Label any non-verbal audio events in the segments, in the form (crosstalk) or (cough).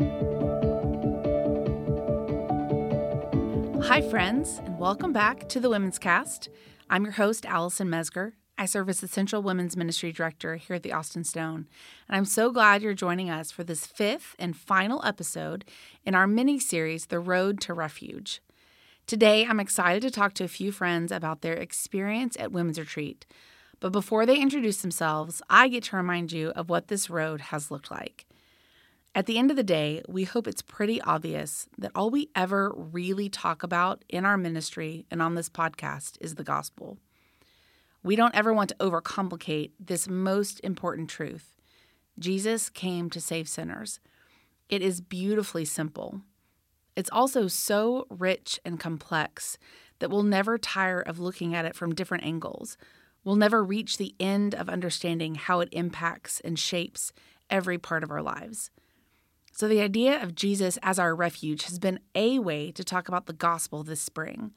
Hi, friends, and welcome back to the Women's Cast. I'm your host, Alison Mezger. I serve as the Central Women's Ministry Director here at the Austin Stone, and I'm so glad you're joining us for this fifth and final episode in our mini series, The Road to Refuge. Today, I'm excited to talk to a few friends about their experience at Women's Retreat. But before they introduce themselves, I get to remind you of what this road has looked like. At the end of the day, we hope it's pretty obvious that all we ever really talk about in our ministry and on this podcast is the gospel. We don't ever want to overcomplicate this most important truth. Jesus came to save sinners. It is beautifully simple. It's also so rich and complex that we'll never tire of looking at it from different angles. We'll never reach the end of understanding how it impacts and shapes every part of our lives. So, the idea of Jesus as our refuge has been a way to talk about the gospel this spring.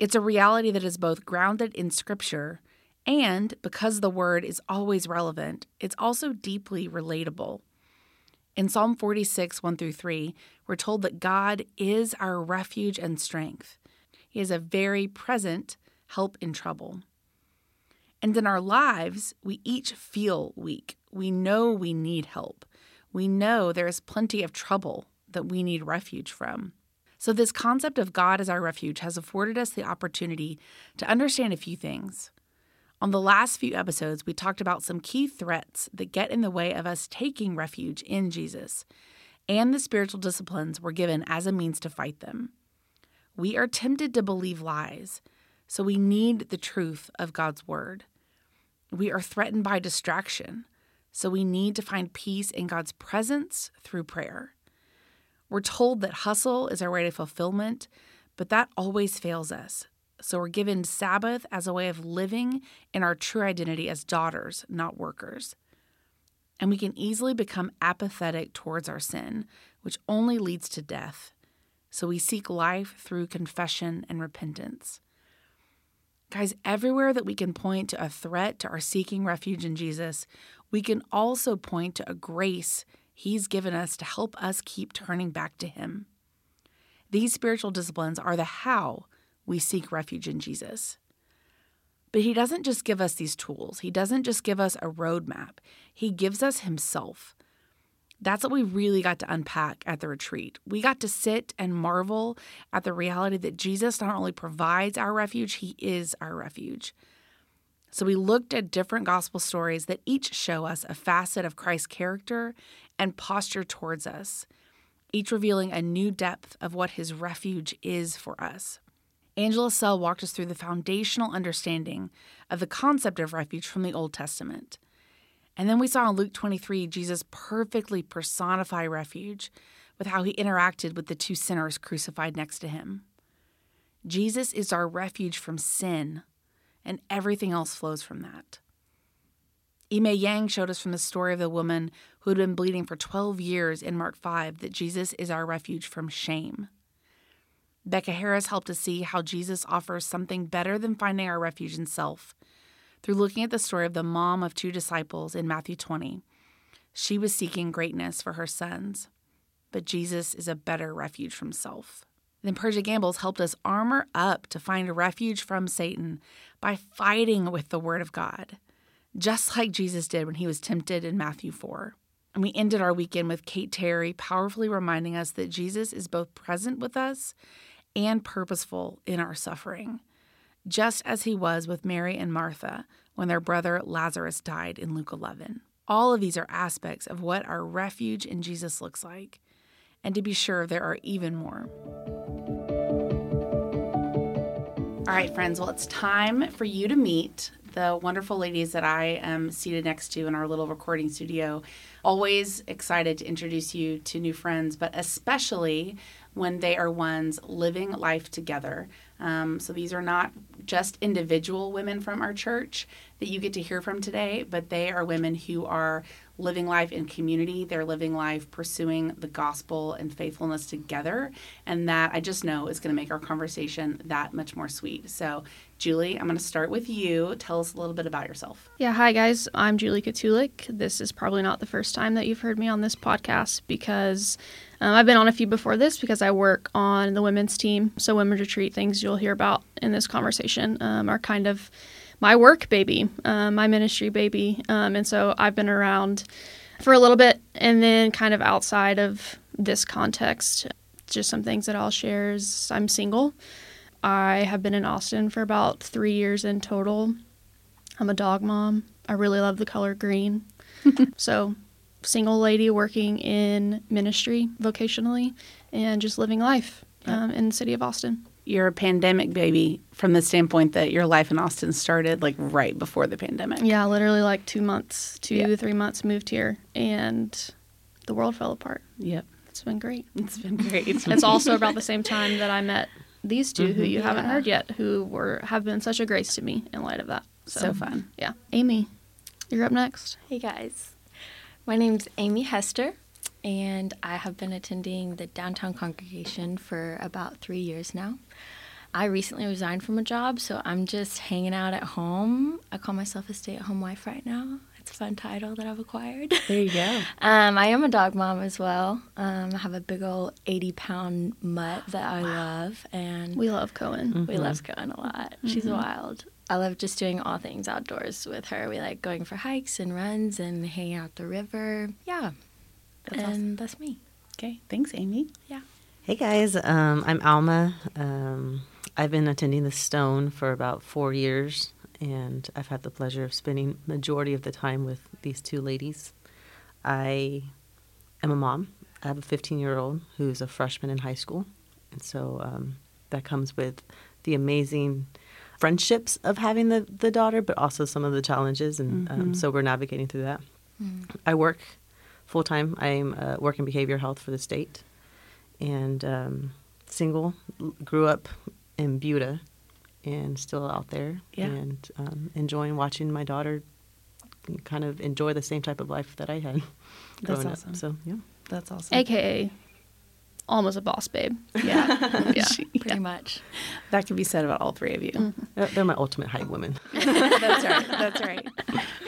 It's a reality that is both grounded in scripture and, because the word is always relevant, it's also deeply relatable. In Psalm 46, 1 through 3, we're told that God is our refuge and strength. He is a very present help in trouble. And in our lives, we each feel weak. We know we need help. We know there is plenty of trouble that we need refuge from. So, this concept of God as our refuge has afforded us the opportunity to understand a few things. On the last few episodes, we talked about some key threats that get in the way of us taking refuge in Jesus and the spiritual disciplines we're given as a means to fight them. We are tempted to believe lies, so we need the truth of God's word. We are threatened by distraction, so we need to find peace in God's presence through prayer. We're told that hustle is our way to fulfillment, but that always fails us. So we're given Sabbath as a way of living in our true identity as daughters, not workers. And we can easily become apathetic towards our sin, which only leads to death. So we seek life through confession and repentance. Guys, everywhere that we can point to a threat to our seeking refuge in Jesus, we can also point to a grace He's given us to help us keep turning back to Him. These spiritual disciplines are the how we seek refuge in Jesus. But he doesn't just give us these tools, he doesn't just give us a roadmap, he gives us himself. That's what we really got to unpack at the retreat. We got to sit and marvel at the reality that Jesus not only provides our refuge, he is our refuge. So we looked at different gospel stories that each show us a facet of Christ's character and posture towards us, each revealing a new depth of what his refuge is for us. Angela Sell walked us through the foundational understanding of the concept of refuge from the Old Testament. And then we saw in Luke 23 Jesus perfectly personify refuge with how he interacted with the two sinners crucified next to him. Jesus is our refuge from sin, and everything else flows from that. Ime Yang showed us from the story of the woman who had been bleeding for 12 years in Mark 5 that Jesus is our refuge from shame. Becca Harris helped us see how Jesus offers something better than finding our refuge in self through looking at the story of the mom of two disciples in Matthew 20. She was seeking greatness for her sons, but Jesus is a better refuge from self. Then Persia Gambles helped us armor up to find a refuge from Satan by fighting with the Word of God, just like Jesus did when he was tempted in Matthew 4. And we ended our weekend with Kate Terry powerfully reminding us that Jesus is both present with us and purposeful in our suffering, just as he was with Mary and Martha when their brother Lazarus died in Luke 11. All of these are aspects of what our refuge in Jesus looks like. And to be sure, there are even more. All right, friends, well, it's time for you to meet the wonderful ladies that I am seated next to in our little recording studio. Always excited to introduce you to new friends, but especially when they are ones living life together. Um, so these are not just individual women from our church that you get to hear from today, but they are women who are living life in community. They're living life pursuing the gospel and faithfulness together. And that I just know is going to make our conversation that much more sweet. So, Julie, I'm going to start with you. Tell us a little bit about yourself. Yeah, hi guys. I'm Julie Kotulek. This is probably not the first time that you've heard me on this podcast because um, I've been on a few before this because I work on the women's team. So, women's retreat things you'll hear about in this conversation um, are kind of my work baby, uh, my ministry baby. Um, and so I've been around for a little bit and then kind of outside of this context, just some things that I'll share is I'm single. I have been in Austin for about three years in total. I'm a dog mom. I really love the color green. (laughs) so, single lady working in ministry vocationally and just living life um, in the city of Austin you're a pandemic baby from the standpoint that your life in Austin started like right before the pandemic. Yeah, literally like two months, two yeah. three months moved here, and the world fell apart. Yep, it's been great. It's been great. (laughs) it's also about the same time that I met these 2 mm-hmm. who you yeah. haven't heard yet, who were have been such a grace to me in light of that. So, so fun. Yeah, Amy, you're up next. Hey guys, my name's Amy Hester and I have been attending the downtown congregation for about three years now. I recently resigned from a job, so I'm just hanging out at home. I call myself a stay at home wife right now. It's a fun title that I've acquired. There you go. (laughs) um, I am a dog mom as well. Um, I have a big old 80 pound mutt that I love. and We love Cohen. Mm-hmm. We love Cohen a lot. Mm-hmm. She's wild. I love just doing all things outdoors with her. We like going for hikes and runs and hanging out the river. Yeah, that's and awesome. that's me. Okay, thanks, Amy. Yeah. Hey guys, um, I'm Alma. Um, I've been attending the Stone for about four years, and I've had the pleasure of spending majority of the time with these two ladies. I am a mom. I have a 15 year old who's a freshman in high school, and so um, that comes with the amazing friendships of having the, the daughter, but also some of the challenges, and um, mm-hmm. so we're navigating through that. Mm. I work full time. I'm uh, working behavior health for the state, and um, single. Grew up in Buda, and still out there, yeah. and um, enjoying watching my daughter kind of enjoy the same type of life that I had (laughs) That's awesome. Up. So yeah, that's awesome. AKA almost a boss babe. Yeah, (laughs) yeah, pretty much. That could be said about all three of you. Mm-hmm. They're my ultimate hype women. (laughs) that's right. That's right. (laughs)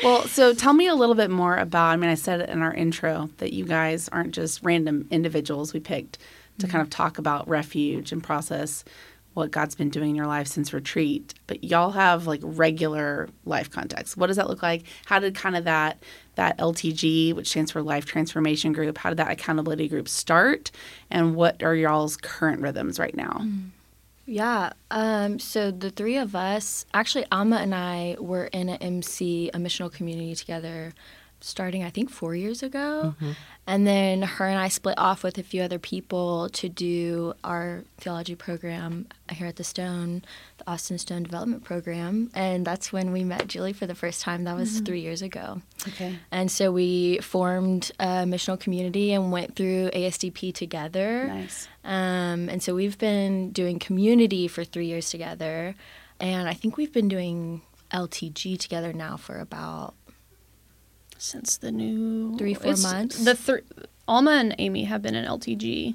Well, so tell me a little bit more about. I mean, I said in our intro that you guys aren't just random individuals we picked to mm-hmm. kind of talk about refuge and process what God's been doing in your life since retreat, but y'all have like regular life context. What does that look like? How did kind of that that LTG, which stands for Life Transformation Group, how did that accountability group start, and what are y'all's current rhythms right now? Mm. Yeah, um, so the three of us, actually, Alma and I were in an MC, a missional community together starting I think four years ago. Mm-hmm. And then her and I split off with a few other people to do our theology program here at the Stone, the Austin Stone Development Program. And that's when we met Julie for the first time. That was mm-hmm. three years ago. Okay. And so we formed a missional community and went through ASDP together. Nice. Um, and so we've been doing community for three years together. And I think we've been doing LTG together now for about since the new three four months. The th- Alma and Amy have been in LTG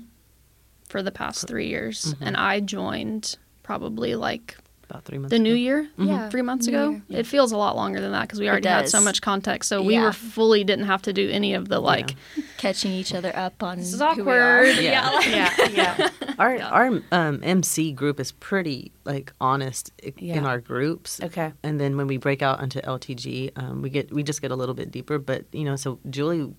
for the past three years, mm-hmm. and I joined probably like about three months. The ago. new year, mm-hmm. yeah, three months ago. Yeah. It feels a lot longer than that because we already had so much context. So we were fully didn't have to do any of the like yeah. (laughs) catching each other up on. This is awkward. (laughs) Yeah, yeah, yeah. (laughs) Our our um, MC group is pretty like honest in our groups. Okay. And then when we break out into LTG, um, we get we just get a little bit deeper. But you know, so Julie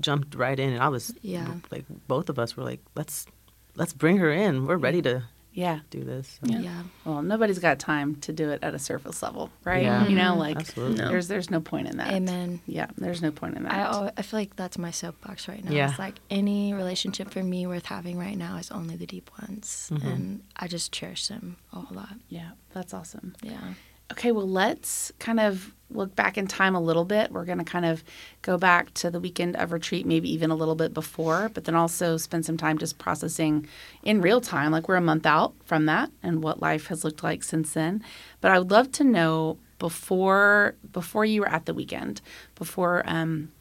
jumped right in, and I was yeah like both of us were like, let's let's bring her in. We're ready to yeah do this. So. Yeah. yeah. Well, nobody's got time to do it at a surface level, right? Yeah. You know, mm-hmm. like Absolutely. there's there's no point in that. Amen. Yeah, there's no point in that. I I feel like that's my soapbox right now. Yeah. It's like any relationship for me worth having right now is only the deep ones, mm-hmm. and I just cherish them a whole lot. Yeah, that's awesome. Yeah. Okay, well, let's kind of look back in time a little bit. We're going to kind of go back to the weekend of retreat, maybe even a little bit before, but then also spend some time just processing in real time, like we're a month out from that and what life has looked like since then. But I would love to know before before you were at the weekend, before um,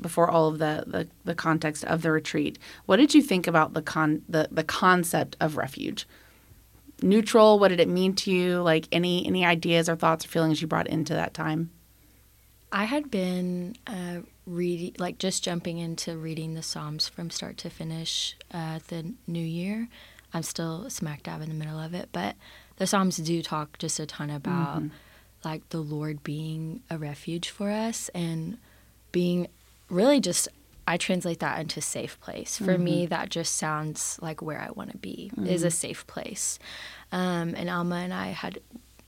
before all of the, the the context of the retreat. What did you think about the con the the concept of refuge? Neutral. What did it mean to you? Like any any ideas or thoughts or feelings you brought into that time? I had been uh, reading, like just jumping into reading the Psalms from start to finish uh, the new year. I'm still smack dab in the middle of it, but the Psalms do talk just a ton about mm-hmm. like the Lord being a refuge for us and being really just I translate that into safe place. For mm-hmm. me, that just sounds like where I want to be mm-hmm. is a mm-hmm. safe place. Um, and Alma and I had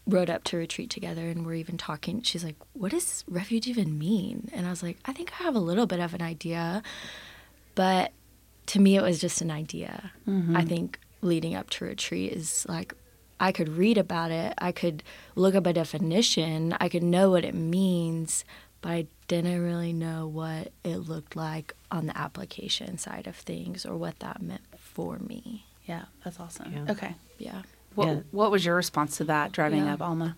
rode up to retreat together and we're even talking. She's like, "What does refuge even mean?" And I was like, "I think I have a little bit of an idea, but to me, it was just an idea. Mm-hmm. I think leading up to retreat is like." I could read about it. I could look up a definition. I could know what it means, but I didn't really know what it looked like on the application side of things or what that meant for me. Yeah, that's awesome. Yeah. Okay. Yeah. What, yeah. what was your response to that driving yeah. up Alma?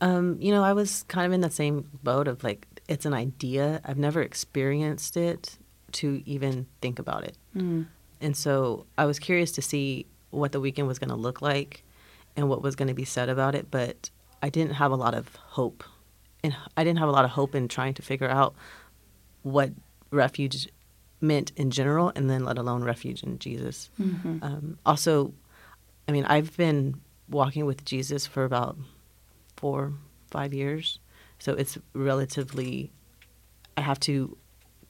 Um, you know, I was kind of in the same boat of like, it's an idea. I've never experienced it to even think about it. Mm. And so I was curious to see what the weekend was going to look like and what was going to be said about it. But I didn't have a lot of hope and I didn't have a lot of hope in trying to figure out what refuge meant in general, and then let alone refuge in Jesus. Mm-hmm. Um, also, I mean, I've been walking with Jesus for about four, five years, so it's relatively. I have to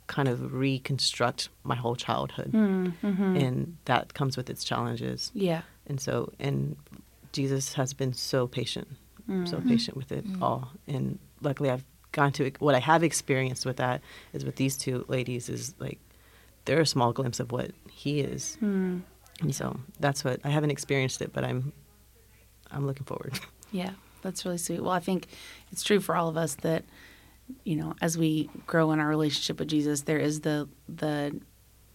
kind of reconstruct my whole childhood, mm-hmm. and that comes with its challenges. Yeah, and so and Jesus has been so patient, mm-hmm. so patient with it mm-hmm. all, and luckily I've gone to what I have experienced with that is with these two ladies is like they're a small glimpse of what he is. Mm. And so that's what I haven't experienced it, but I'm I'm looking forward. (laughs) Yeah, that's really sweet. Well, I think it's true for all of us that you know, as we grow in our relationship with Jesus, there is the the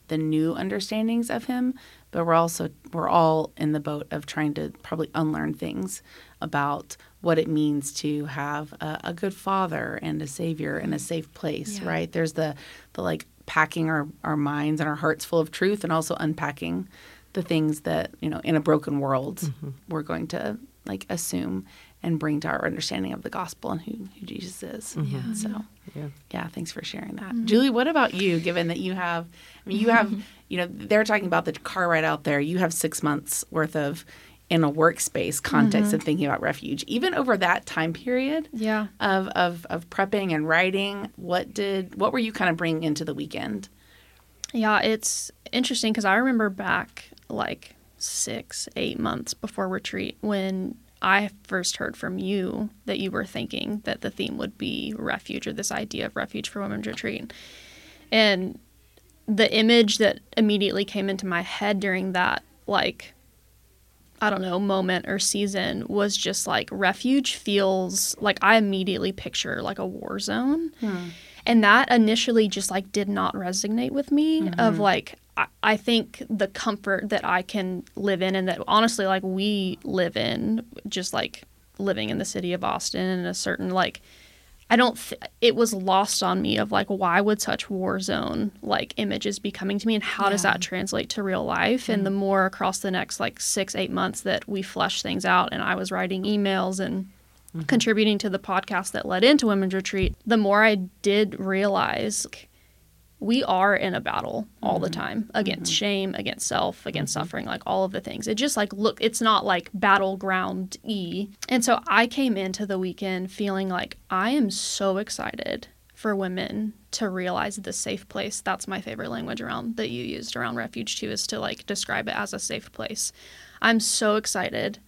the new understandings of him, but we're also we're all in the boat of trying to probably unlearn things about what it means to have a, a good father and a savior and a safe place, yeah. right? There's the the like packing our, our minds and our hearts full of truth and also unpacking the things that, you know, in a broken world mm-hmm. we're going to like assume and bring to our understanding of the gospel and who, who Jesus is. Mm-hmm. Yeah. So, yeah. yeah, thanks for sharing that. Mm-hmm. Julie, what about you, given that you have, I mean, you have, you know, they're talking about the car ride out there. You have six months worth of, in a workspace context mm-hmm. and thinking about refuge. Even over that time period yeah. of, of of prepping and writing what did what were you kind of bringing into the weekend? Yeah it's interesting because i remember back like six eight months before retreat when i first heard from you that you were thinking that the theme would be refuge or this idea of refuge for women's retreat. And the image that immediately came into my head during that like I don't know, moment or season was just like refuge feels like I immediately picture like a war zone. Hmm. And that initially just like did not resonate with me mm-hmm. of like I, I think the comfort that I can live in and that honestly like we live in just like living in the city of Austin in a certain like I don't. Th- it was lost on me of like why would such war zone like images be coming to me, and how yeah. does that translate to real life? Mm-hmm. And the more across the next like six eight months that we flesh things out, and I was writing emails and mm-hmm. contributing to the podcast that led into Women's Retreat, the more I did realize. Like, we are in a battle all mm-hmm. the time against mm-hmm. shame, against self, against mm-hmm. suffering, like all of the things. It just like look, it's not like battleground E. And so I came into the weekend feeling like I am so excited for women to realize the safe place. That's my favorite language around that you used around refuge too, is to like describe it as a safe place. I'm so excited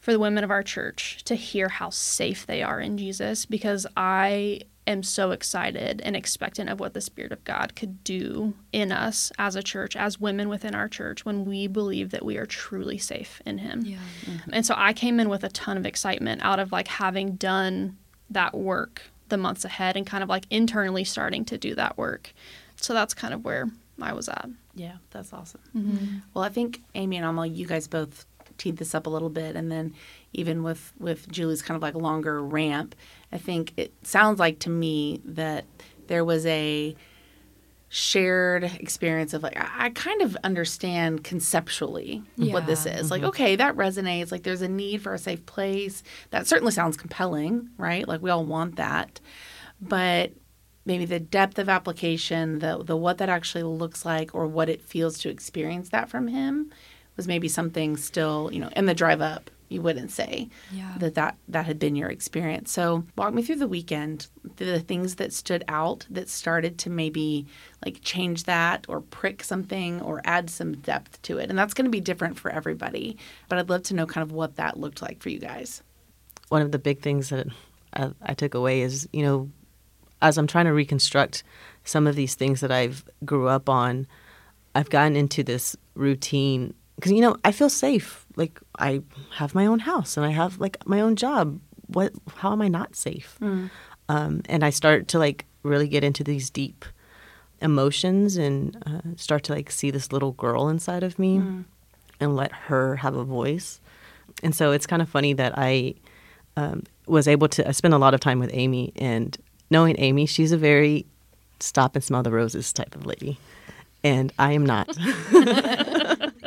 for the women of our church to hear how safe they are in Jesus because I am so excited and expectant of what the Spirit of God could do in us as a church, as women within our church, when we believe that we are truly safe in Him. Yeah. Mm-hmm. And so I came in with a ton of excitement out of like having done that work the months ahead and kind of like internally starting to do that work. So that's kind of where I was at. Yeah, that's awesome. Mm-hmm. Well, I think Amy and Alma, you guys both teed this up a little bit, and then even with with Julie's kind of like longer ramp, I think it sounds like to me that there was a shared experience of like I, kind of understand conceptually what this Yeah. is. Like, mm-hmm. okay, that resonates. Like there's a need for a safe place. That certainly sounds compelling, right? Like we all want that. But maybe the depth of application, the the what that actually looks like or what it feels to experience that from him was maybe something still, you know, in the drive up, you wouldn't say Yeah. that that that had been your experience. So walk me through the weekend, the things that stood out that started to maybe like change that or prick something or add some depth to it. And that's going to be different for everybody. But I'd love to know kind of what that looked like for you guys. one of the big things that I, I took away is you know as i'm trying to reconstruct some of these things that i've grew up on i've gotten into this routine because you know i feel safe like i have my own house and i have like my own job. What how am i not safe? Um, and i start to like really get into these deep emotions and uh, start to like see this little girl inside of me and let her have a voice. And so it's kind of funny that i um, was able to I spent a lot of time with Amy and knowing Amy, she's a very stop and smell the roses type of lady. And I am not. (laughs) (laughs)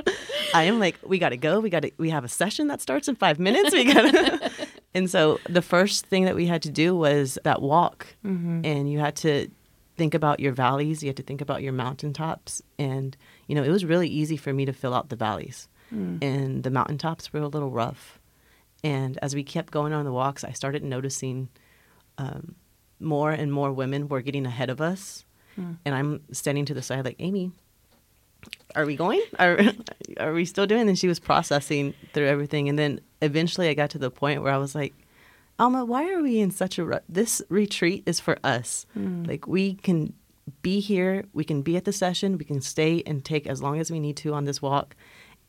I am like, we gotta go. We gotta we have a session that starts in five minutes. We gotta (laughs) And so the first thing that we had to do was that walk. Mm-hmm. And you had to think about your valleys, you had to think about your mountaintops. And, you know, it was really easy for me to fill out the valleys. Mm. And the mountaintops were a little rough. And as we kept going on the walks, I started noticing um, more and more women were getting ahead of us. Hmm. And I'm standing to the side, like, Amy, are we going? Are, (laughs) are we still doing? And she was processing through everything. And then eventually I got to the point where I was like, Alma, why are we in such a ru- This retreat is for us. Hmm. Like, we can be here, we can be at the session, we can stay and take as long as we need to on this walk.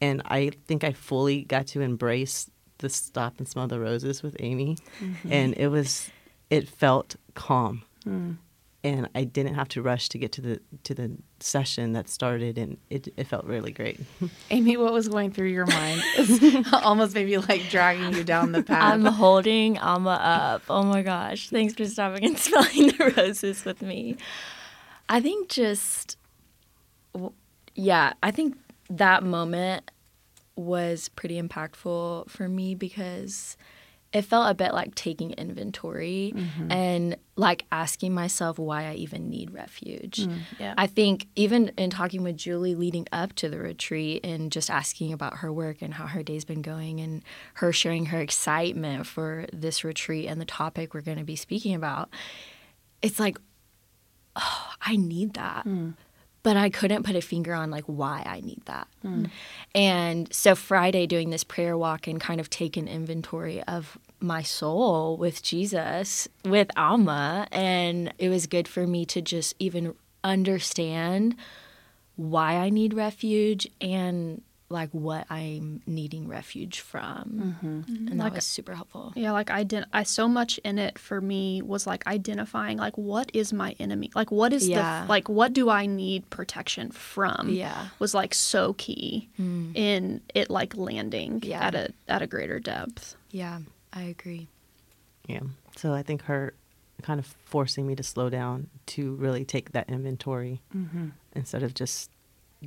And I think I fully got to embrace the stop and smell the roses with Amy. Mm-hmm. And it was, it felt calm. Hmm. And I didn't have to rush to get to the to the session that started, and it, it felt really great. (laughs) Amy, what was going through your mind? (laughs) Almost maybe like dragging you down the path. I'm holding Alma up. Oh my gosh. Thanks for stopping and (laughs) smelling the roses with me. I think just, yeah, I think that moment was pretty impactful for me because it felt a bit like taking inventory mm-hmm. and like asking myself why I even need refuge. Mm, yeah. I think even in talking with Julie leading up to the retreat and just asking about her work and how her day's been going and her sharing her excitement for this retreat and the topic we're going to be speaking about, it's like, oh, I need that. Mm. But I couldn't put a finger on like why I need that. Hmm. And so Friday doing this prayer walk and kind of take an inventory of my soul with Jesus, with Alma, and it was good for me to just even understand why I need refuge and like what I'm needing refuge from. Mm-hmm. Mm-hmm. And that Like- was super helpful. Yeah, like I did. I so much in it for me was like identifying like what is my enemy? Like what is Yeah. the like what do I need protection from? Yeah. was like so key mm. in it like landing Yeah. at a at a greater depth. Yeah, I agree. Yeah. So I think her kind of forcing me to slow down to really take that inventory mm-hmm. instead of just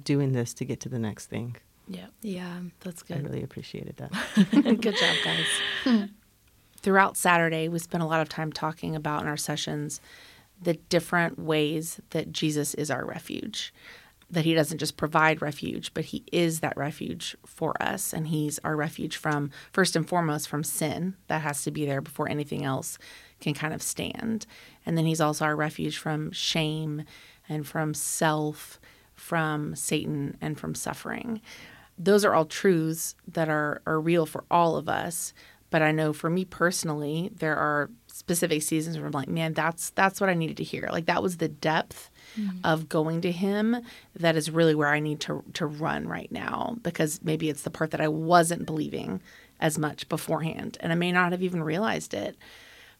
doing this to get to the next thing. Yeah, Yeah. that's good. I really appreciated that. (laughs) Good job, guys. (laughs) Throughout Saturday, we spent a lot of time talking about in our sessions the different ways that Jesus is our refuge. That he doesn't just provide refuge, but he is that refuge for us. And he's our refuge from, first and foremost, from sin. That has to be there before anything else can kind of stand. And then he's also our refuge from shame and from self, from Satan, and from suffering those are all truths that are, are real for all of us. But I know for me personally, there are specific seasons where I'm like, man, that's that's what I needed to hear. Like that was the depth mm-hmm. of going to him that is really where I need to to run right now because maybe it's the part that I wasn't believing as much beforehand and I may not have even realized it.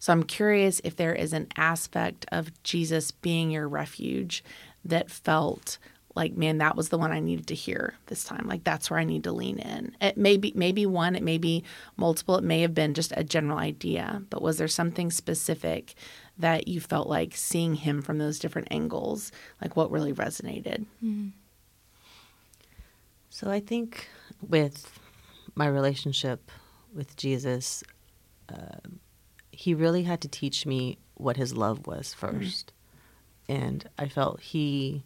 So I'm curious if there is an aspect of Jesus being your refuge that felt like man that was the one i needed to hear this time. Like that's where i need to lean in. It may be maybe one it may be multiple. It may have been just a general idea. But was there something specific that you felt like seeing him from those different angles, like what really resonated? So I think with my relationship with Jesus, uh, he really had to teach me what his love was 1st And I felt he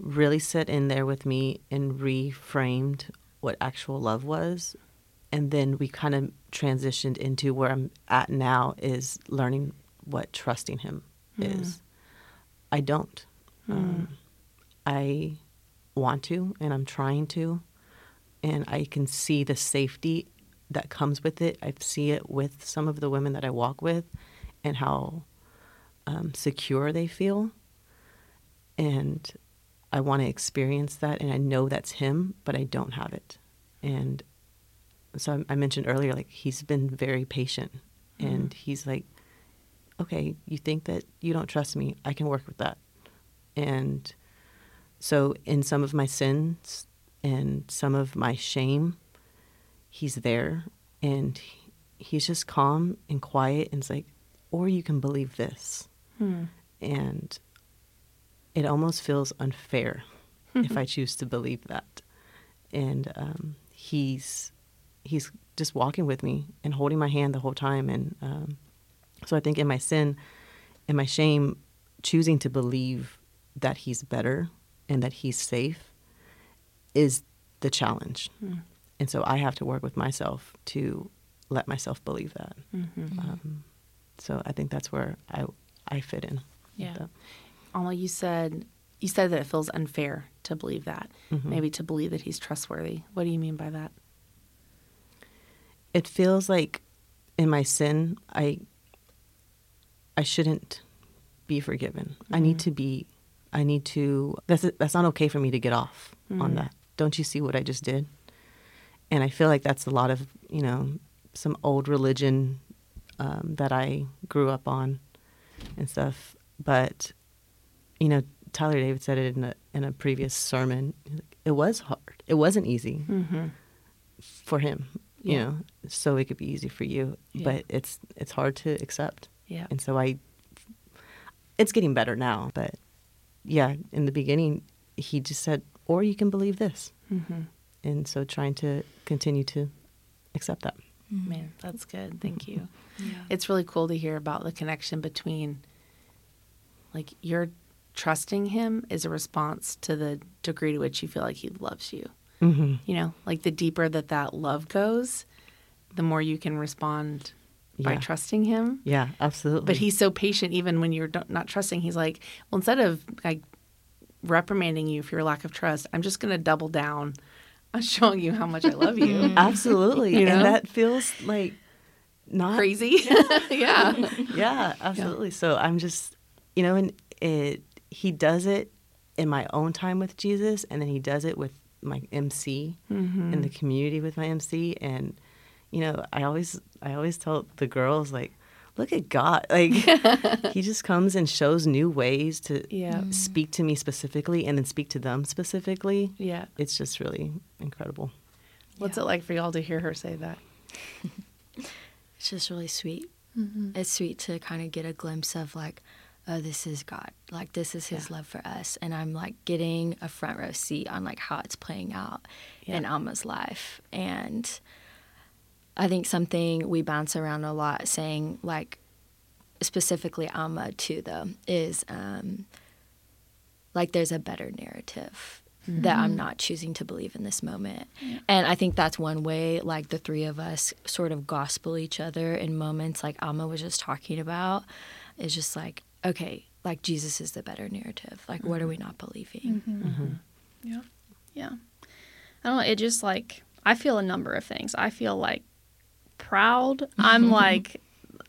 really sat in there with me and reframed what actual love was. And then we kind of transitioned into where I'm at now is learning what trusting him is. I don't. Um, I want to, and I'm trying to, and I can see the safety that comes with it. I see it with some of the women that I walk with, and how um, secure they feel, and I want to experience that, and I know that's him, but I don't have it, and so I I mentioned earlier, like he's been very patient, mm-hmm. and he's like, okay, you think that you don't trust me, I can work with that, and so, in some of my sins and some of my shame, he's there and he- he's just calm and quiet and it's like, or you can believe this. Hmm. And it almost feels unfair if I choose to believe that. And um, he's he's just walking with me and holding my hand the whole time. And um, so I think in my sin, in my shame, choosing to believe that he's better and that he's safe is the challenge. And so I have to work with myself to let myself believe that. Um, so I think that's where I I fit in. Yeah. Alma, you said you said that it feels unfair to believe that. Mm-hmm. Maybe to believe that he's trustworthy. What do you mean by that? It feels like in my sin, I I shouldn't be forgiven. I need to be. I need to. That's that's not okay for me to get off on that. Don't you see what I just did? And I feel like that's a lot of you know some old religion um, that I grew up on and stuff. But you know, Tyler David said it in a in a previous sermon. It was hard. It wasn't easy mm-hmm. for him. You Yeah. know, so it could be easy for you, Yeah. but it's it's hard to accept. Yeah. And so I, it's getting better now. But yeah, in the beginning, he just said, "Or you can believe this," Mm-hmm. and so trying to continue to accept that. Mm-hmm. Man, that's good. Thank mm-hmm. you. Yeah. It's really cool to hear about the connection between like your trusting him is a response to the degree to which you feel like he loves you. Mm-hmm. You know, like the deeper that that love goes, the more you can respond by Yeah. trusting him. Yeah, absolutely. But he's so patient, even when you're don't- trusting. He's like, well, instead of like reprimanding you for your lack of trust, I'm just going to double down on (laughs) showing you how much I love you. absolutely, You know? and that feels like not Crazy. (laughs) (laughs) yeah. yeah, absolutely. So I'm just, you know, and it he does it in my own time with Jesus, and then he does it with my MC in mm-hmm. the community with my MC, and you know, I always I always tell the girls like, look at God, (laughs) like (laughs) he just comes and shows new ways to Yeah. Mm-hmm. speak to me specifically, and then speak to them specifically. Yeah. It's just really incredible. What's it like for y'all to hear her say that? (laughs) It's just really sweet. Mm-hmm. It's sweet to kind of get a glimpse of like, oh, this is God. Like this is His love for us, and I'm like getting a front row seat on like how it's playing out in Yeah. Alma's life, and I think something we bounce around a lot, saying like specifically Alma too, though, is um, like there's a better narrative that I'm not choosing to believe in this moment. And I think that's one way, like the three of us sort of gospel each other in moments like Alma was just talking about, is just like, okay, like Jesus is the better narrative. Like, what are mm-hmm. we not believing? Mm-hmm. Mm-hmm. Yeah. Yeah. I don't know. It just like, I feel a number of things. I feel like proud. I'm (laughs) like,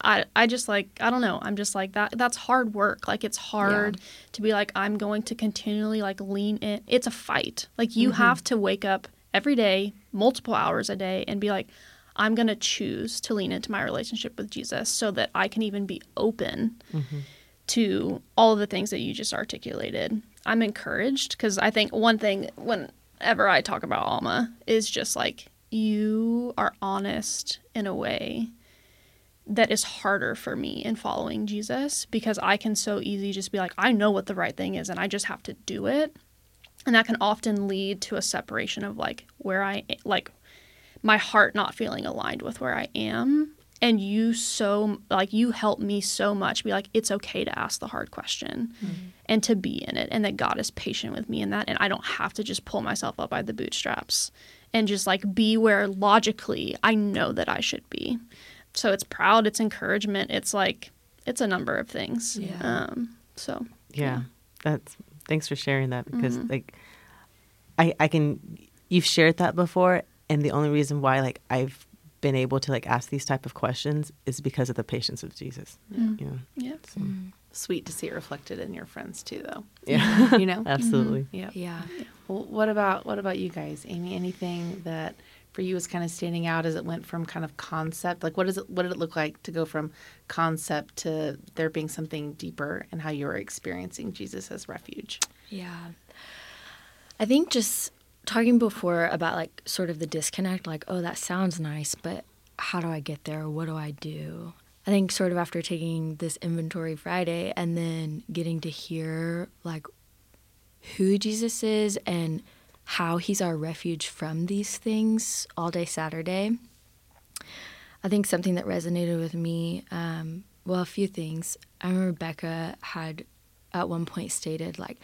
I, I just like, I don't know. I'm just like that. That's hard work. Like, it's hard to be like, I'm going to continually like lean in. It's a fight. Like, you have to wake up every day, multiple hours a day, and be like, I'm going to choose to lean into my relationship with Jesus so that I can even be open to all of the things that you just articulated. I'm encouraged because I think one thing whenever I talk about Alma is just like you are honest in a way that is harder for me in following Jesus because I can so easy just be like, I know what the right thing is and I just have to do it. And that can often lead to a separation of like where I like my heart not feeling aligned with where I am. And you so like you help me so much be like it's okay to ask the hard question mm-hmm. and to be in it and that God is patient with me in that and I don't have to just pull myself up by the bootstraps and just like be where logically I know that I should be. So it's proud, it's encouragement, it's like it's a number of things. Yeah. Um, so yeah. yeah. That's thanks for sharing that because mm-hmm. like I I can you've shared that before and the only reason why like I've been able to like ask these type of questions is because of the patience of Jesus. Yeah. You know? Yeah. So. Mm-hmm. Sweet to see it reflected in your friends too though. Yeah. (laughs) you know? (laughs) Absolutely. Mm-hmm. Yeah. Yeah. Well, what about what about you guys? Amy, anything that for you was kind of standing out as it went from kind of concept like what is it what did it look like to go from concept to there being something deeper and how you were experiencing jesus as refuge yeah i think just talking before about like sort of the disconnect like oh that sounds nice but how do i get there? What do i do? I think sort of after taking this inventory friday and then getting to hear like who jesus is and how he's our refuge from these things all day saturday i think something that resonated with me um, well a few things. I remember becca had at one point stated like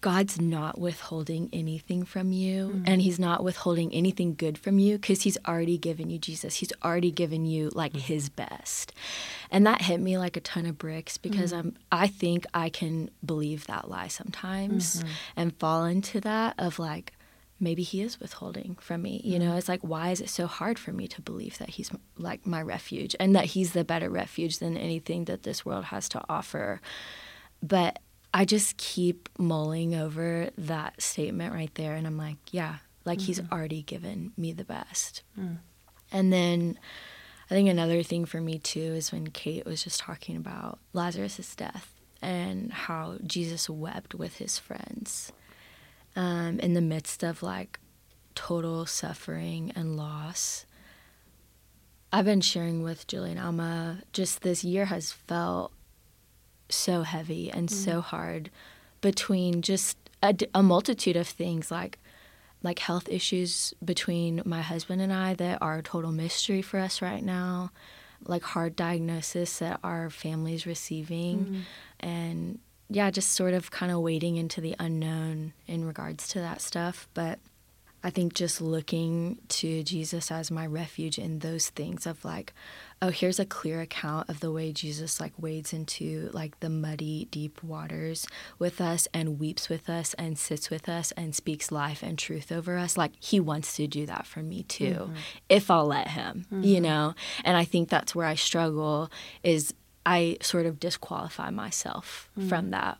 God's not withholding anything from you, mm-hmm. and He's not withholding anything good from you because He's already given you Jesus. He's already given you like mm-hmm. His best, and that hit me like a ton of bricks because mm-hmm. I'm. I think I can believe that lie sometimes mm-hmm. and fall into that of like maybe He is withholding from me. You know, mm-hmm. it's like why is it so hard for me to believe that He's like my refuge and that He's the better refuge than anything that this world has to offer, but I just keep mulling over that statement right there. And I'm like, yeah, like mm-hmm. he's already given me the best. Mm. And then I think another thing for me too is when Kate was just talking about Lazarus' death and how Jesus wept with his friends um, in the midst of like total suffering and loss. I've been sharing with Julie and Alma, just this year has felt so heavy and mm. so hard between just a, a, multitude of things like like health issues between my husband and I that are a total mystery for us right now like hard diagnosis that our family's receiving mm. and yeah just sort of kind of wading into the unknown in regards to that stuff but I think just looking to Jesus as my refuge in those things of like, oh, here's a clear account of the way Jesus like wades into like the muddy, deep waters with us and weeps with us and sits with us and speaks life and truth over us. Like he wants to do that for me too, mm-hmm. if I'll let him, mm-hmm. you know? And I think that's where I struggle is I sort of disqualify myself mm-hmm. from that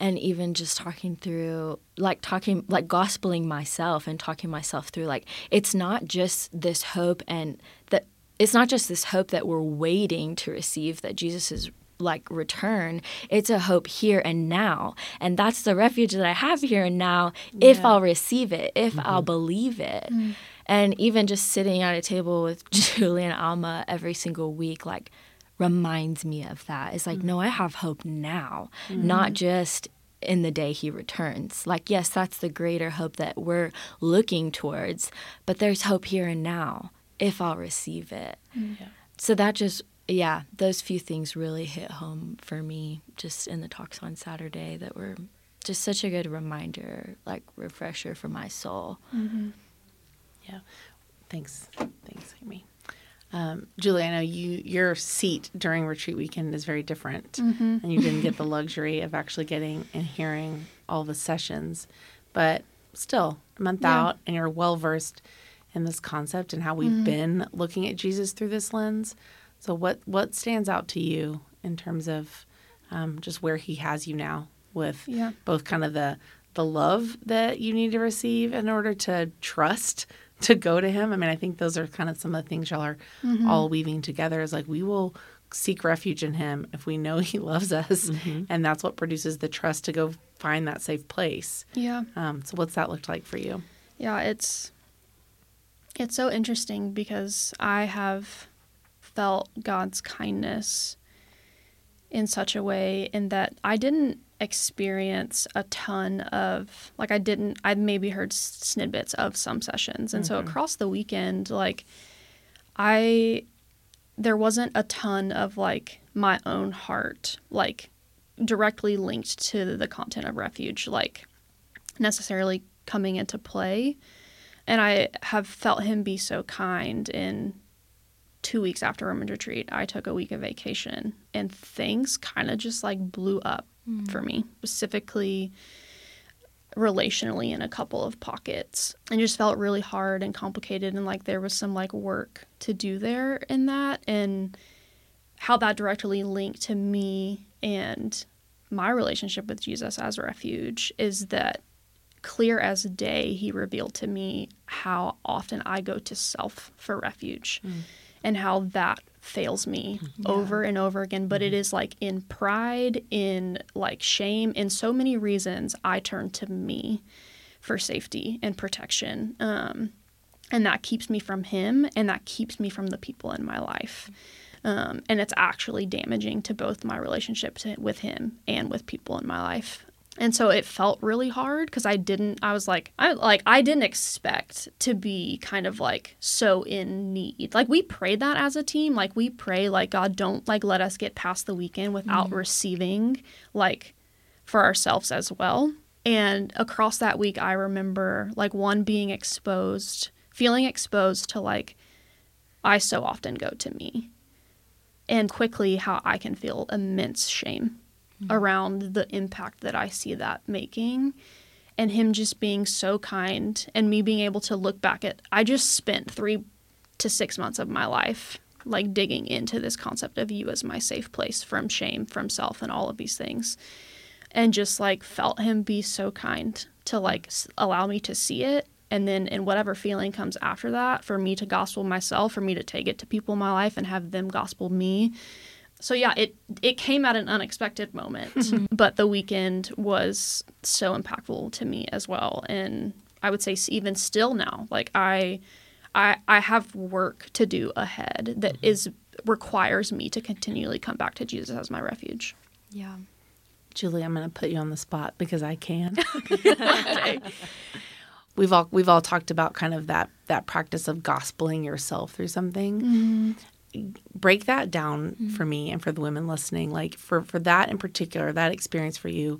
and even just talking through like talking like gospeling myself and talking myself through like it's not just this hope and that it's not just this hope that we're waiting to receive that Jesus is like return it's a hope here and now and that's the refuge that i have here and now yeah. if i'll receive it if mm-hmm. i'll believe it mm-hmm. and even just sitting at a table with (laughs) julie and alma every single week like reminds me of that. It's like, mm-hmm. no, I have hope now, mm-hmm. not just in the day he returns. Like, yes, that's the greater hope that we're looking towards, but there's hope here and now if I'll receive it. Mm-hmm. Yeah. So that just, yeah, those few things really hit home for me just in the talks on Saturday that were just such a good reminder, like refresher for my soul. Mm-hmm. Yeah. Thanks. Thanks, Amy. Um, Julie, I know you your seat during retreat weekend is very different, mm-hmm. and you didn't get the luxury of actually getting and hearing all the sessions, but still a month yeah. out, and you're well versed in this concept and how we've mm-hmm. been looking at Jesus through this lens. So, what what stands out to you in terms of um, just where He has you now, with yeah. both kind of the the love that you need to receive in order to trust to go to him. I mean, I think those are kind of some of the things y'all are mm-hmm. all weaving together is like we will seek refuge in him if we know (laughs) he loves us mm-hmm. and that's what produces the trust to go find that safe place. Yeah. Um, so what's that looked like for you? Yeah, it's it's so interesting because I have felt God's kindness in such a way in that I didn't experience a ton of like I didn't I maybe heard snippets of some sessions. And so mm-hmm. across the weekend like I there wasn't a ton of like my own heart like directly linked to the content of refuge like necessarily coming into play and I have felt him be so kind in two weeks after Women's Retreat, I took a week of vacation and things kind of just like blew up mm. for me, specifically relationally in a couple of pockets and just felt really hard and complicated and like there was some like work to do there in that and how that directly linked to me and my relationship with Jesus as a refuge is that clear as day he revealed to me how often I go to self for refuge. Mm and how that fails me yeah. over and over again but mm-hmm. it is like in pride in like shame in so many reasons i turn to me for safety and protection um, and that keeps me from him and that keeps me from the people in my life um, and it's actually damaging to both my relationship to, with him and with people in my life and so it felt really hard because I didn't I was like I like I didn't expect to be kind of like so in need. Like we prayed that as a team. Like we pray like God don't like let us get past the weekend without mm-hmm. receiving like for ourselves as well. And across that week I remember like one being exposed, feeling exposed to like I so often go to me. And quickly how I can feel immense shame mm-hmm. around the impact that I see that making and him just being so kind and me being able to look back at I just spent 3 to 6 months of my life like digging into this concept of you as my safe place from shame, from self and all of these things. And just like felt him be so kind to like allow me to see it and then in whatever feeling comes after that for me to gospel myself for me to take it to people in my life and have them gospel me so yeah, it it came at an unexpected moment, mm-hmm. but the weekend was so impactful to me as well, and I would say even still now, like I, I I have work to do ahead that mm-hmm. requires me to continually come back to Jesus as my refuge. Yeah. Julie, I'm going to put you on the spot because I can. (laughs) okay. We've all we've all talked about kind of that that practice of gospeling yourself through something. Mm-hmm break that down mm-hmm. for me and for the women listening like for for that in particular that experience for you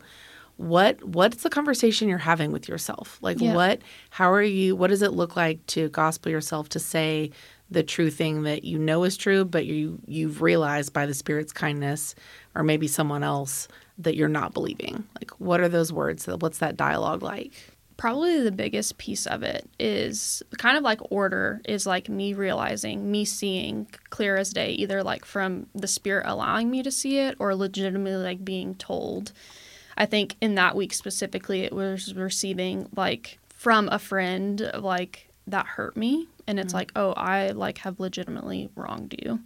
what what's the conversation you're having with yourself like yeah. what how are you what does it look like to gospel yourself to say the true thing that you know is true but you you've realized by the spirit's kindness or maybe someone else that you're not believing like what are those words what's that dialogue like probably the biggest piece of it is kind of like order is like me realizing me seeing clear as day either like from the spirit allowing me to see it or legitimately like being told i think in that week specifically it was receiving like from a friend like that hurt me and it's mm-hmm. like oh i like have legitimately wronged you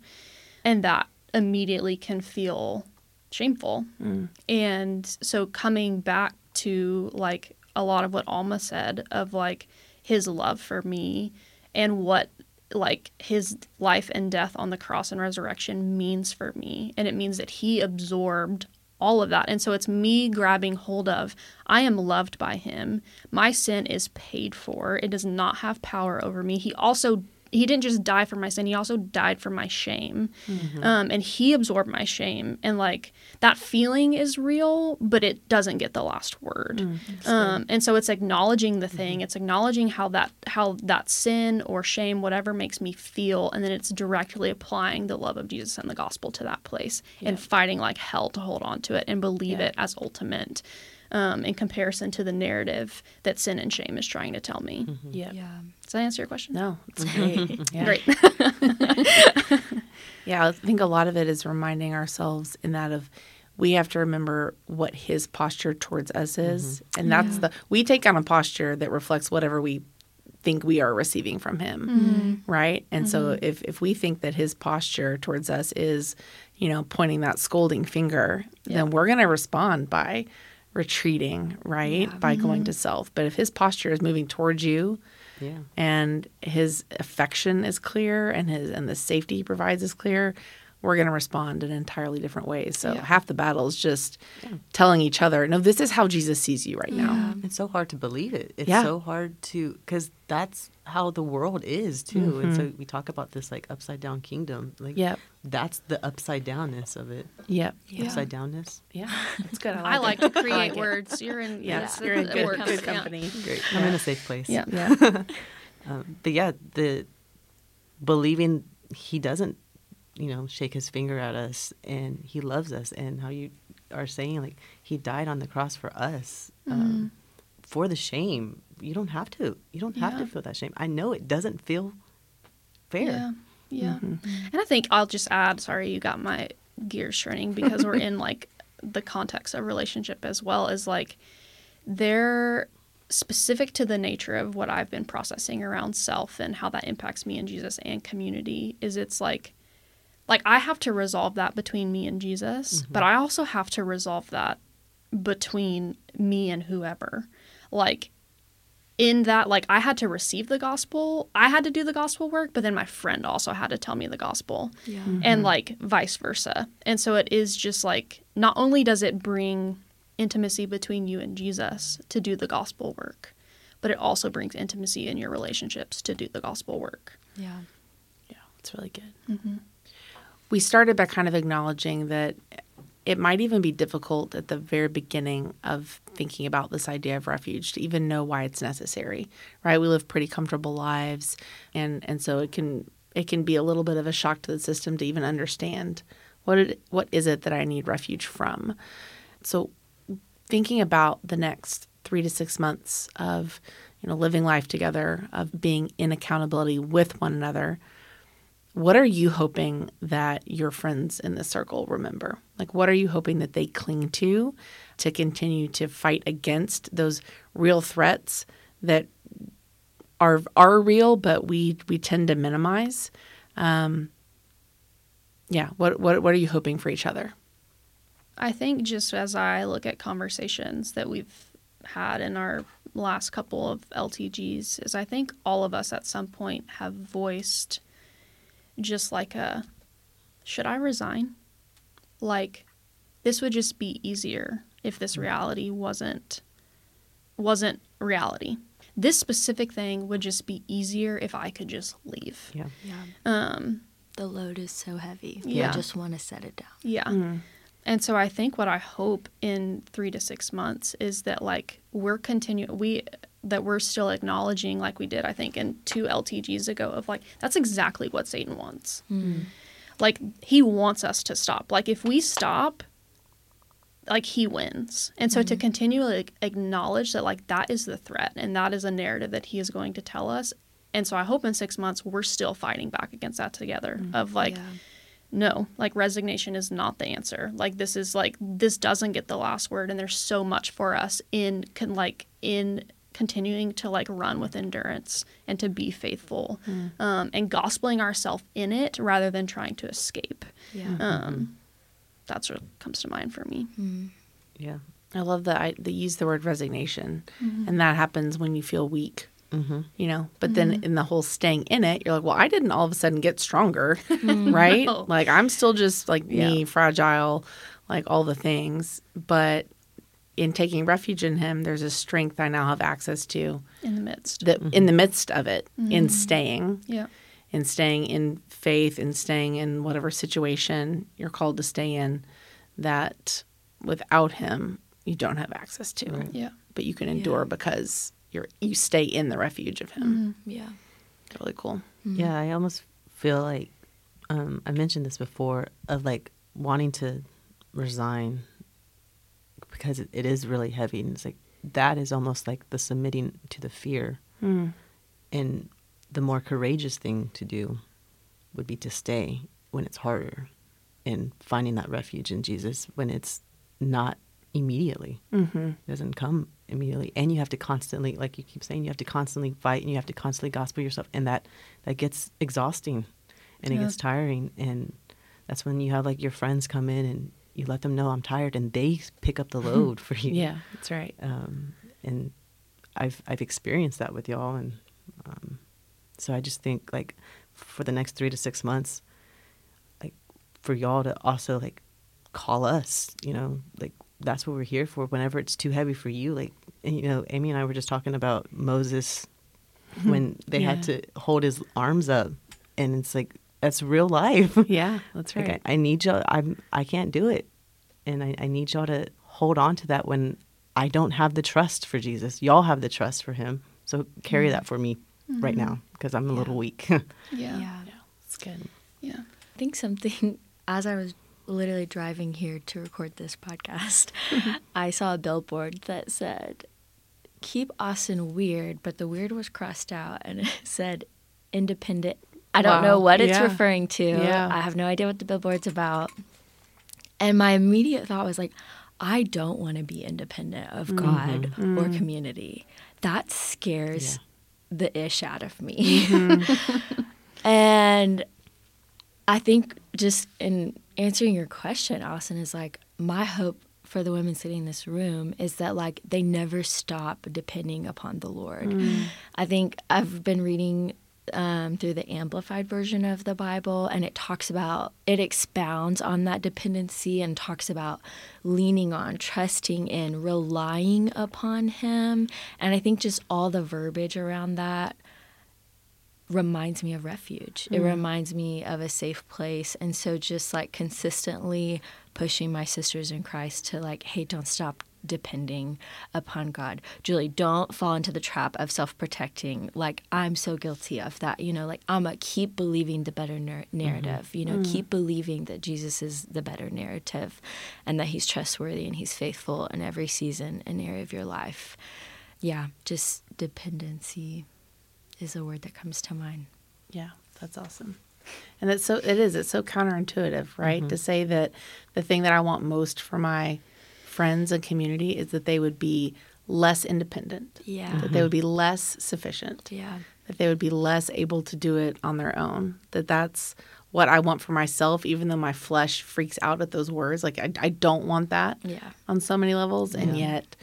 and that immediately can feel shameful mm. and so coming back to like a lot of what Alma said of like his love for me and what like his life and death on the cross and resurrection means for me. And it means that he absorbed all of that. And so it's me grabbing hold of I am loved by him. My sin is paid for. It does not have power over me. He also he didn't just die for my sin he also died for my shame mm-hmm. um, and he absorbed my shame and like that feeling is real but it doesn't get the last word mm, um, and so it's acknowledging the thing mm-hmm. it's acknowledging how that how that sin or shame whatever makes me feel and then it's directly applying the love of jesus and the gospel to that place yeah. and fighting like hell to hold on to it and believe yeah. it as ultimate um, in comparison to the narrative that sin and shame is trying to tell me. Mm-hmm. Yeah. yeah. Does that answer your question? No, it's great. (laughs) yeah. Great. (laughs) (laughs) yeah, I think a lot of it is reminding ourselves in that of we have to remember what his posture towards us is. Mm-hmm. And that's yeah. the we take on a posture that reflects whatever we think we are receiving from him. Mm-hmm. Right? And so mm-hmm. if if we think that his posture towards us is, you know, pointing that scolding finger, then we're going to respond by retreating, right? By going to self. But if his posture is moving towards you Yeah. and his affection is clear and his and the safety he provides is clear, we're going to respond in entirely different ways. So Yeah. half the battle is just telling each other, "No, this is how Jesus sees you right now." It's so hard to believe it. It's Yeah. so hard to because that's how the world is too. And Mm-hmm. so we talk about this like upside down kingdom. Like Yep. that's the upside downness of it. Yep. Yeah. Upside downness. Yeah. (laughs) That's good. I like it. to I create like it. words. You're in Yes, yeah, you're in it good, works, good yeah. company. Great. I'm in a safe place. Yeah. Yeah. (laughs) Um, but yeah, the believing he doesn't, you know, shake his finger at us and he loves us and how you are saying like he died on the cross for us um, for the shame. You don't have to. You don't have to feel that shame. I know it doesn't feel fair. Yeah. Yeah. Mm-hmm. And I think I'll just add, sorry, you got my gears turning because we're in like the context of relationship as well as like they're specific to the nature of what I've been processing around self and how that impacts me and Jesus and community is it's like like I have to resolve that between me and Jesus, but mm-hmm. I also have to resolve that between me and whoever. Like in that like I had to receive the gospel, I had to do the gospel work, but then my friend also had to tell me the gospel. Yeah. Mm-hmm. And like vice versa. And so it is just like not only does it bring intimacy between you and Jesus to do the gospel work, but it also brings intimacy in your relationships to do the gospel work. Yeah. Yeah, it's really good. Mm-hmm. We started by kind of acknowledging that it might even be difficult at the very beginning of thinking about this idea of refuge to even know why it's necessary. Right? We live pretty comfortable lives, and and so it can it can be a little bit of a shock to the system to even understand what it what is it that I need refuge from. So thinking about the next three to six months of you know living life together of being in accountability with one another what are you hoping that your friends in this circle remember? Like what are you hoping that they cling to to continue to fight against those real threats that are are real but we we tend to minimize? Um yeah what what what are you hoping for each other? I think just as I look at conversations that we've had in our last couple of LTGs, is I think all of us at some point have voiced just like a should I resign? Like this would just be easier if this reality wasn't wasn't reality. This specific thing would just be easier if I could just leave. Yeah. Yeah. Um The load is so heavy. Yeah. I just want to set it down. Yeah. And so I think what I hope in three to six months is that like we're continue we that we're still acknowledging like we did I think in two LTGs ago of like that's exactly what Satan wants. Hmm. Like he wants us to stop. Like if we stop, like he wins. And so to hmm. continually like, acknowledge that like that is the threat and that is a narrative that he is going to tell us. And so I hope in six months we're still fighting back against that together mm. of like Yeah. no, like resignation is not the answer. Like this is like this doesn't get the last word, and there's so much for us in can like in continuing to like run with endurance and to be faithful, um, and gospeling ourselves in it rather than trying to escape. Yeah. Um, that's what comes to mind for me. Yeah. I love that I they use the word resignation, and that happens when you feel weak. Mm-hmm. You know, but then in the whole staying in it, you're like, well, I didn't all of a sudden get stronger, (laughs) (laughs) right? No. Like I'm still just like me, fragile, like all the things. But in taking refuge in Him, there's a strength I now have access to In the midst, that mm-hmm. in the midst of it, in mm-hmm. staying, yeah, in staying in faith, in staying in whatever situation you're called to stay in, that without Him you don't have access to yeah, but you can endure because you're you stay in the refuge of him. Mm-hmm. Yeah. Really cool. Yeah, I almost feel like um, I mentioned this before of like wanting to resign because it, it is really heavy, and it's like that is almost like the submitting to the fear, and the more courageous thing to do would be to stay when it's harder, and finding that refuge in Jesus when it's not immediately. Mm-hmm. it doesn't come immediately. And you have to constantly like you keep saying you have to constantly fight and you have to constantly gospel yourself and that that gets exhausting and it gets tiring. And that's when you have like your friends come in and you let them know I'm tired, and they pick up the (laughs) load for you. Yeah, that's right. Um, and I've I've experienced that with y'all, and um, so I just think like for the next three to six months, like for y'all to also like call us, you know, like that's what we're here for. Whenever it's too heavy for you, like you know, Amy and I were just talking about Moses (laughs) when they Yeah. had to hold his arms up, and it's like that's real life. (laughs) Yeah, that's Like, right. I, I need y'all. I'm. I can't do it, and I, I need y'all to hold on to that when I don't have the trust for Jesus. Y'all have the trust for Him, so carry mm-hmm. that for me mm-hmm. right now because I'm a little weak. (laughs) Yeah. Yeah. Yeah. It's good. Yeah, I think something (laughs) as I was literally driving here to record this podcast, mm-hmm. I saw a billboard that said, "Keep Austin weird," but the weird was crossed out and it said independent. I don't know what it's Yeah. referring to. Yeah. I have no idea what the billboard's about. And my immediate thought was like, I don't want to be independent of mm-hmm. God or mm-hmm. community. That scares the ish out of me. Mm-hmm. (laughs) and I think just in answering your question, Alison, is like my hope for the women sitting in this room is that like they never stop depending upon the Lord. Mm. I think I've been reading um, through the amplified version of the Bible, and it talks about it expounds on that dependency and talks about leaning on, trusting in, relying upon Him, and I think just all the verbiage around that reminds me of refuge. It reminds me of a safe place. And so just like consistently pushing my sisters in Christ to like, hey, don't stop depending upon God. Julie, don't fall into the trap of self-protecting. Like I'm so guilty of that. You know, like I'm a keep believing the better nar- narrative. You know, mm-hmm. keep believing that Jesus is the better narrative and that he's trustworthy and he's faithful in every season and area of your life. Yeah, just dependency is a word that comes to mind. Yeah, that's awesome. And it's so it is. It's so counterintuitive, right? To mm-hmm. say that the thing that I want most for my friends and community is that they would be less independent. Yeah. That they would be less sufficient. Yeah. That they would be less able to do it on their own. That that's what I want for myself, even though my flesh freaks out at those words. Like I, I don't want that Yeah. on so many levels. And yet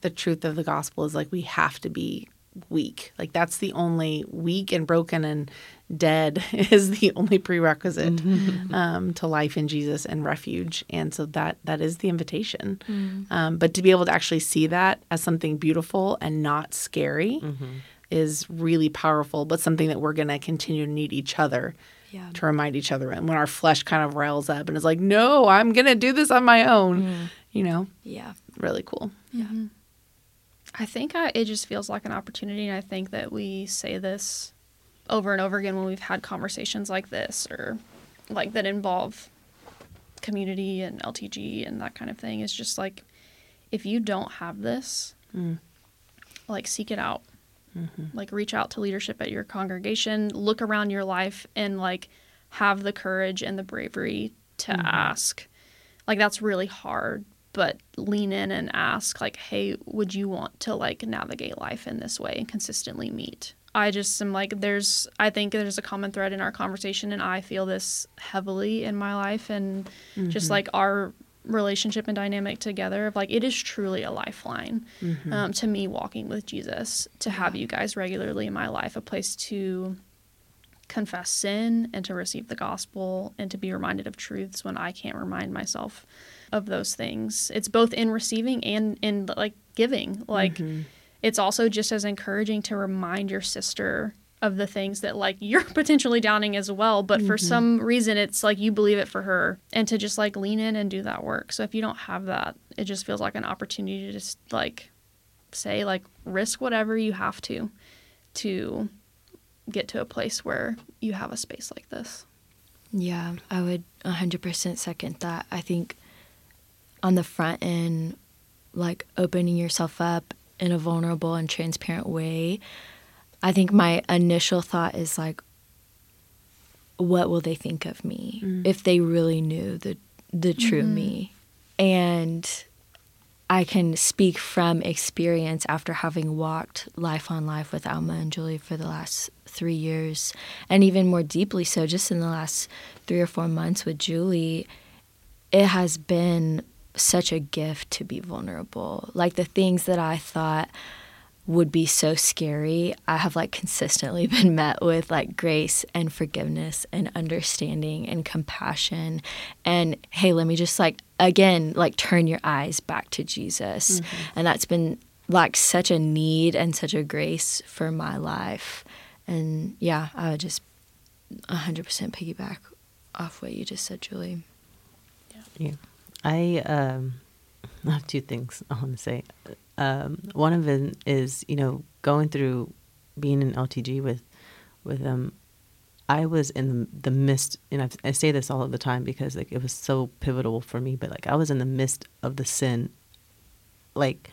the truth of the gospel is like we have to be weak. Like that's the only weak and broken and dead (laughs) is the only prerequisite (laughs) mm-hmm. um, to life in Jesus and refuge. And so that that is the invitation. Mm. Um, but to be able to actually see that as something beautiful and not scary mm-hmm. is really powerful. But something that we're going to continue to need each other Yeah. to remind each other in when our flesh kind of riles up and is like, no, I'm going to do this on my own. Mm. You know, Yeah. really cool. Yeah, mm-hmm. I think I, it just feels like an opportunity, and I think that we say this over and over again when we've had conversations like this or like that involve community and LTG and that kind of thing. Is just like if you don't have this, mm. like seek it out. Mm-hmm. Like reach out to leadership at your congregation, look around your life, and like have the courage and the bravery to mm-hmm. ask. Like that's really hard, but lean in and ask like, "Hey, would you want to like navigate life in this way and consistently meet?" I just am like there's I think there's a common thread in our conversation and I feel this heavily in my life and just like our relationship and dynamic together of like it is truly a lifeline um, to me walking with jesus to have you guys regularly in my life a place to confess sin and to receive the gospel and to be reminded of truths when i can't remind myself of those things. It's both in receiving and in like giving. Like mm-hmm. it's also just as encouraging to remind your sister of the things that like you're (laughs) potentially downing as well but for mm-hmm. some reason it's like you believe it for her and to just like lean in and do that work. So if you don't have that it just feels like an opportunity to just like say like risk whatever you have to to get to a place where you have a space like this. Yeah, I would 100% second that. I think on the front end, like opening yourself up in a vulnerable and transparent way, I think my initial thought is like, what will they think of me mm. if they really knew the the true mm-hmm. me? And I can speak from experience after having walked life on life with Alma and Julie for the last three years, and even more deeply so just in the last three or four months with Julie. it has been such a gift to be vulnerable. Like the things that I thought would be so scary, I have like consistently (laughs) been met with like grace and forgiveness and understanding and compassion. And hey, let me just like, again, like turn your eyes back to Jesus. Mm-hmm. And that's been like such a need and such a grace for my life. And yeah, I would just 100% piggyback off what you just said, Julie. Yeah. yeah. I, um, (laughs) I have two things (laughs) I want to say. Um, one of them is, you know, going through being in LTG with with them. I was in the, midst, and I've, I say this all of the time because like it was so pivotal for me. But like I was in the midst of the sin. Like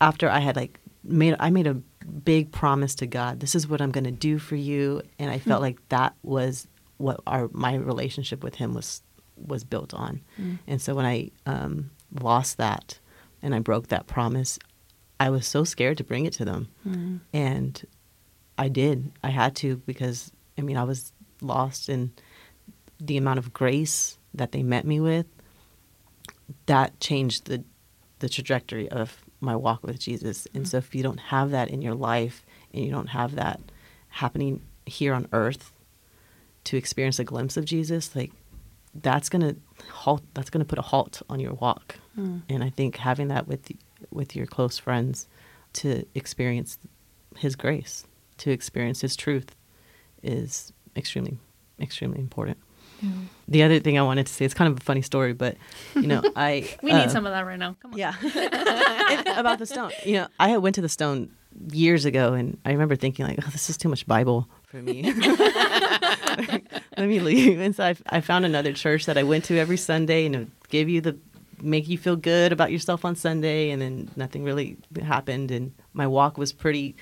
after I had like made, I made a big promise to God. This is what I'm going to do for you, and I felt mm. like that was what our my relationship with Him was was built on. Mm. And so when I um, lost that and I broke that promise, I was so scared to bring it to them. Mm. And I did. I had to because, I mean, I was lost in the amount of grace that they met me with. That changed the, the trajectory of my walk with Jesus. And mm. so if you don't have that in your life and you don't have that happening here on earth to experience a glimpse of Jesus, like that's gonna halt. That's gonna put a halt on your walk. Mm. And I think having that with with your close friends to experience His grace, to experience His truth, is extremely extremely important. Yeah. The other thing I wanted to say, it's kind of a funny story, but you know, (laughs) I we uh, need some of that right now. Come on. Yeah, (laughs) about the stone. You know, I went to the stone years ago, and I remember thinking like, oh, this is too much Bible for me. (laughs) let me leave. And so I, I found another church that I went to every Sunday and it give you the make you feel good about yourself on Sunday. And then nothing really happened. And my walk was pretty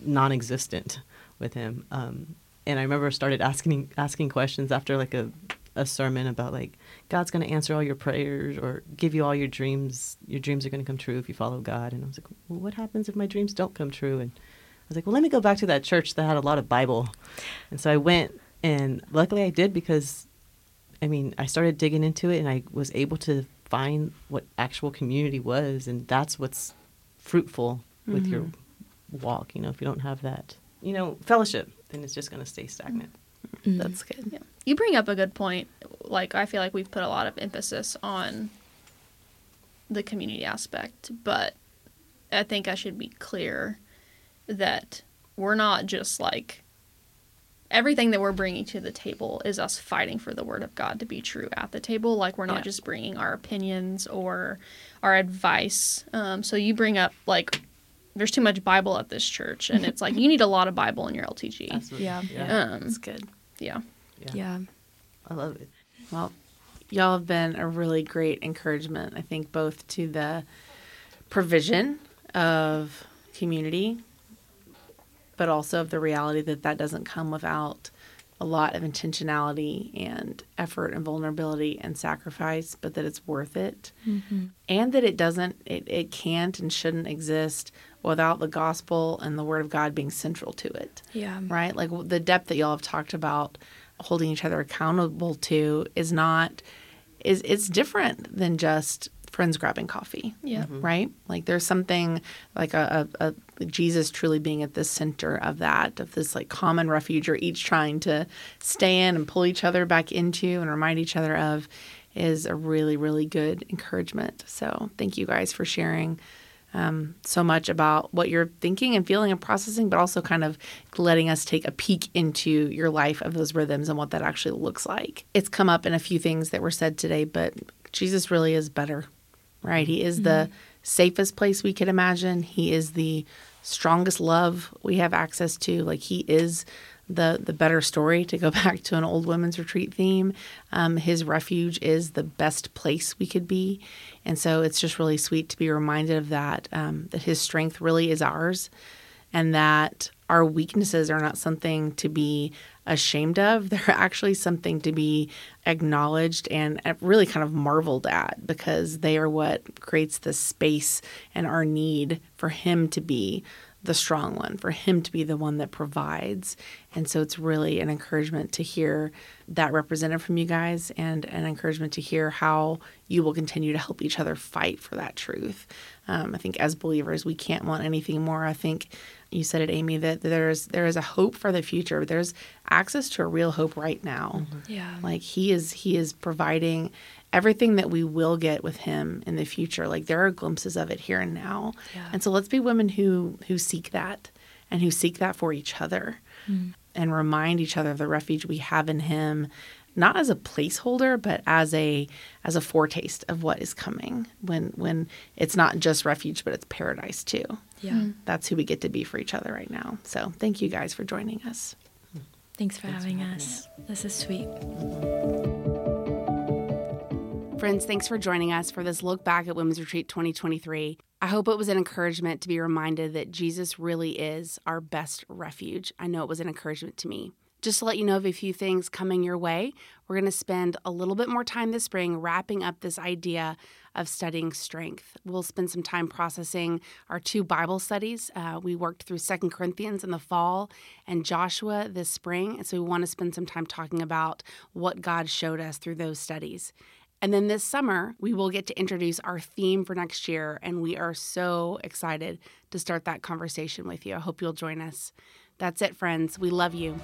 non existent with him. Um, and I remember started asking asking questions after like a, a sermon about like God's going to answer all your prayers or give you all your dreams. Your dreams are going to come true if you follow God. And I was like, well, what happens if my dreams don't come true? And I was like, well, let me go back to that church that had a lot of Bible. And so I went, and luckily I did because, I mean, I started digging into it and I was able to find what actual community was. And that's what's fruitful with mm-hmm. your walk. You know, if you don't have that, you know, fellowship, then it's just going to stay stagnant. Mm-hmm. That's good. Yeah. You bring up a good point. Like, I feel like we've put a lot of emphasis on the community aspect, but I think I should be clear that we're not just like everything that we're bringing to the table is us fighting for the word of God to be true at the table. Like we're not yeah. just bringing our opinions or our advice. Um, so you bring up like there's too much Bible at this church, and it's like you need a lot of Bible in your LTG. Absolutely. (laughs) Yeah, yeah, um, that's good. Yeah. yeah, yeah, I love it. Well, y'all have been a really great encouragement. I think both to the provision of community but also of the reality that that doesn't come without a lot of intentionality and effort and vulnerability and sacrifice, but that it's worth it. Mm-hmm. And that it doesn't, it, it can't and shouldn't exist without the gospel and the word of God being central to it. Yeah. Right? Like the depth that y'all have talked about holding each other accountable to is not, is it's different than just friends grabbing coffee. Yeah. Mm-hmm. Right? Like there's something like a, a, a, Jesus truly being at the center of that, of this like common refuge or each trying to stay in and pull each other back into and remind each other of is a really, really good encouragement. So thank you guys for sharing. Um, so much about what you're thinking and feeling and processing, but also kind of letting us take a peek into your life of those rhythms and what that actually looks like. It's come up in a few things that were said today, but Jesus really is better right? He is mm-hmm. the safest place we could imagine. He is the strongest love we have access to. Like he is the the better story to go (laughs) back to an old women's retreat theme. Um, his refuge is the best place we could be, and so it's just really sweet to be reminded of that. Um, that his strength really is ours, and that our weaknesses are not something to be ashamed of. (laughs) They're actually something to be acknowledged and uh, really kind of marveled at because they are what creates the space and our need for Him to be the strong one, for him to be the one that provides. And so it's really an encouragement to hear that represented from you guys and an encouragement to hear how you will continue to help each other fight for that truth. Um, I think as believers, we can't want anything more. I think you said it, Amy, that there's there is a hope for the future. There's access to a real hope right now. Mm-hmm. Yeah. Like he is he is providing everything that we will get with him in the future. Like there are glimpses of it here and now. Yeah. And so let's be women who who seek that and who seek that for each other Mm. and remind each other of the refuge we have in him not as a placeholder but as a as a foretaste of what is coming when when it's not just refuge but it's paradise too Yeah. that's who we get to be for each other right now so thank you guys for joining us Thanks for having us. This is sweet. Friends, thanks for joining us for this look back at Women's Retreat 2023. I hope it was an encouragement to be reminded that Jesus really is our best refuge. I know it was an encouragement to me. Just to let you know of a few things coming your way, we're going to spend a little bit more time this spring wrapping up this idea of studying strength. We'll spend some time processing our two Bible studies. Uh, we worked through Second Corinthians in the fall and Joshua this spring, and so we want to spend some time talking about what God showed us through those studies. And then this summer, we will get to introduce our theme for next year, and we are so excited to start that conversation with you. I hope you'll join us. That's it, friends. We love you.